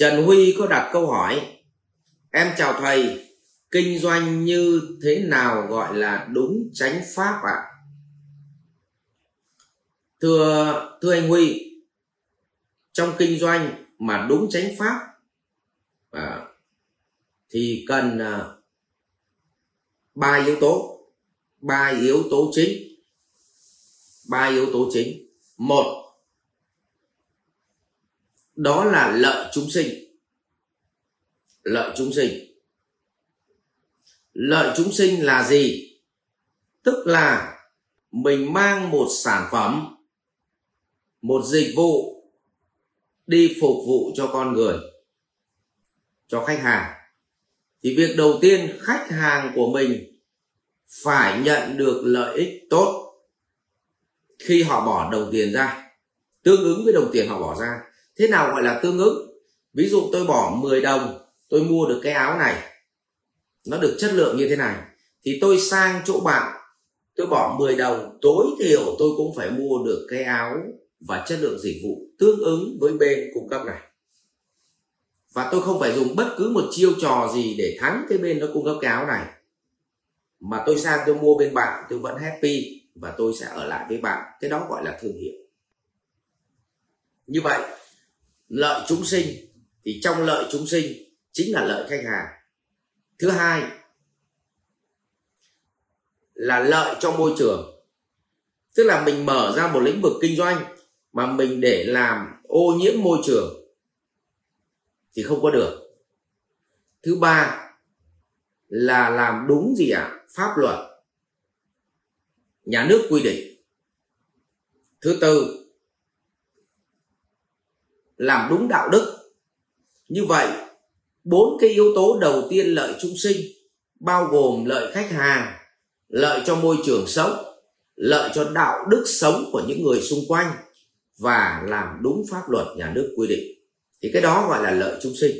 Trần Huy có đặt câu hỏi Em chào thầy Kinh doanh như thế nào gọi là đúng tránh pháp ạ? À? Thưa thưa anh Huy Trong kinh doanh mà đúng tránh pháp à, Thì cần à, ba yếu tố ba yếu tố chính ba yếu tố chính một đó là lợi chúng sinh. Lợi chúng sinh. Lợi chúng sinh là gì? Tức là mình mang một sản phẩm, một dịch vụ đi phục vụ cho con người, cho khách hàng. Thì việc đầu tiên khách hàng của mình phải nhận được lợi ích tốt khi họ bỏ đồng tiền ra, tương ứng với đồng tiền họ bỏ ra thế nào gọi là tương ứng? Ví dụ tôi bỏ 10 đồng, tôi mua được cái áo này, nó được chất lượng như thế này, thì tôi sang chỗ bạn, tôi bỏ 10 đồng, tối thiểu tôi cũng phải mua được cái áo và chất lượng dịch vụ tương ứng với bên cung cấp này. Và tôi không phải dùng bất cứ một chiêu trò gì để thắng cái bên nó cung cấp cái áo này. Mà tôi sang tôi mua bên bạn, tôi vẫn happy và tôi sẽ ở lại với bạn. Cái đó gọi là thương hiệu. Như vậy lợi chúng sinh, thì trong lợi chúng sinh chính là lợi khách hàng. Thứ hai là lợi cho môi trường. Tức là mình mở ra một lĩnh vực kinh doanh mà mình để làm ô nhiễm môi trường thì không có được. Thứ ba là làm đúng gì ạ? À? pháp luật. Nhà nước quy định. Thứ tư làm đúng đạo đức. Như vậy, bốn cái yếu tố đầu tiên lợi chúng sinh, bao gồm lợi khách hàng, lợi cho môi trường sống, lợi cho đạo đức sống của những người xung quanh và làm đúng pháp luật nhà nước quy định. Thì cái đó gọi là lợi chúng sinh.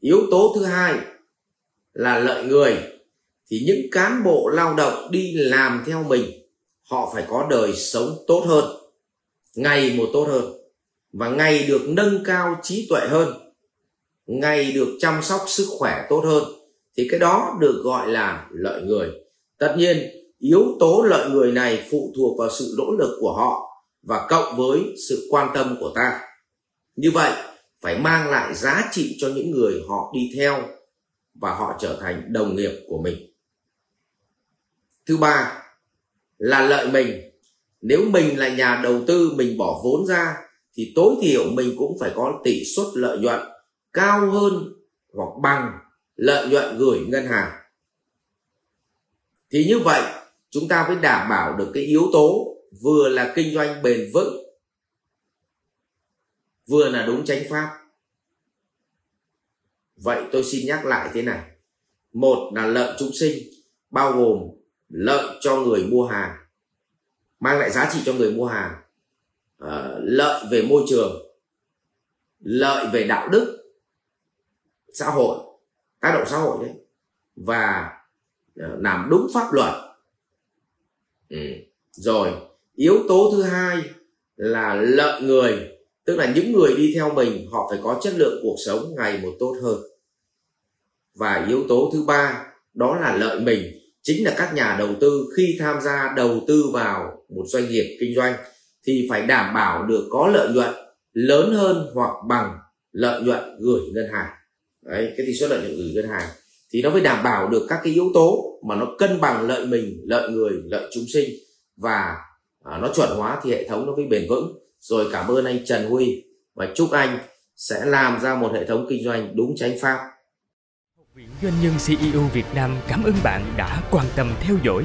Yếu tố thứ hai là lợi người. Thì những cán bộ lao động đi làm theo mình, họ phải có đời sống tốt hơn, ngày một tốt hơn và ngày được nâng cao trí tuệ hơn, ngày được chăm sóc sức khỏe tốt hơn, thì cái đó được gọi là lợi người. Tất nhiên, yếu tố lợi người này phụ thuộc vào sự nỗ lực của họ và cộng với sự quan tâm của ta. Như vậy, phải mang lại giá trị cho những người họ đi theo và họ trở thành đồng nghiệp của mình. Thứ ba là lợi mình. Nếu mình là nhà đầu tư, mình bỏ vốn ra thì tối thiểu mình cũng phải có tỷ suất lợi nhuận cao hơn hoặc bằng lợi nhuận gửi ngân hàng. Thì như vậy, chúng ta mới đảm bảo được cái yếu tố vừa là kinh doanh bền vững, vừa là đúng chánh pháp. Vậy tôi xin nhắc lại thế này. Một là lợi chúng sinh, bao gồm lợi cho người mua hàng, mang lại giá trị cho người mua hàng uh, lợi về môi trường lợi về đạo đức xã hội tác động xã hội đấy và uh, làm đúng pháp luật ừ. rồi yếu tố thứ hai là lợi người tức là những người đi theo mình họ phải có chất lượng cuộc sống ngày một tốt hơn và yếu tố thứ ba đó là lợi mình chính là các nhà đầu tư khi tham gia đầu tư vào một doanh nghiệp kinh doanh thì phải đảm bảo được có lợi nhuận lớn hơn hoặc bằng lợi nhuận gửi ngân hàng. Đấy cái tỷ suất lợi nhuận gửi ngân hàng. Thì nó phải đảm bảo được các cái yếu tố mà nó cân bằng lợi mình lợi người lợi chúng sinh và à, nó chuẩn hóa thì hệ thống nó mới bền vững. Rồi cảm ơn anh Trần Huy và chúc anh sẽ làm ra một hệ thống kinh doanh đúng chánh pháp. Viện Doanh nhân CEO Việt Nam cảm ơn bạn đã quan tâm theo dõi.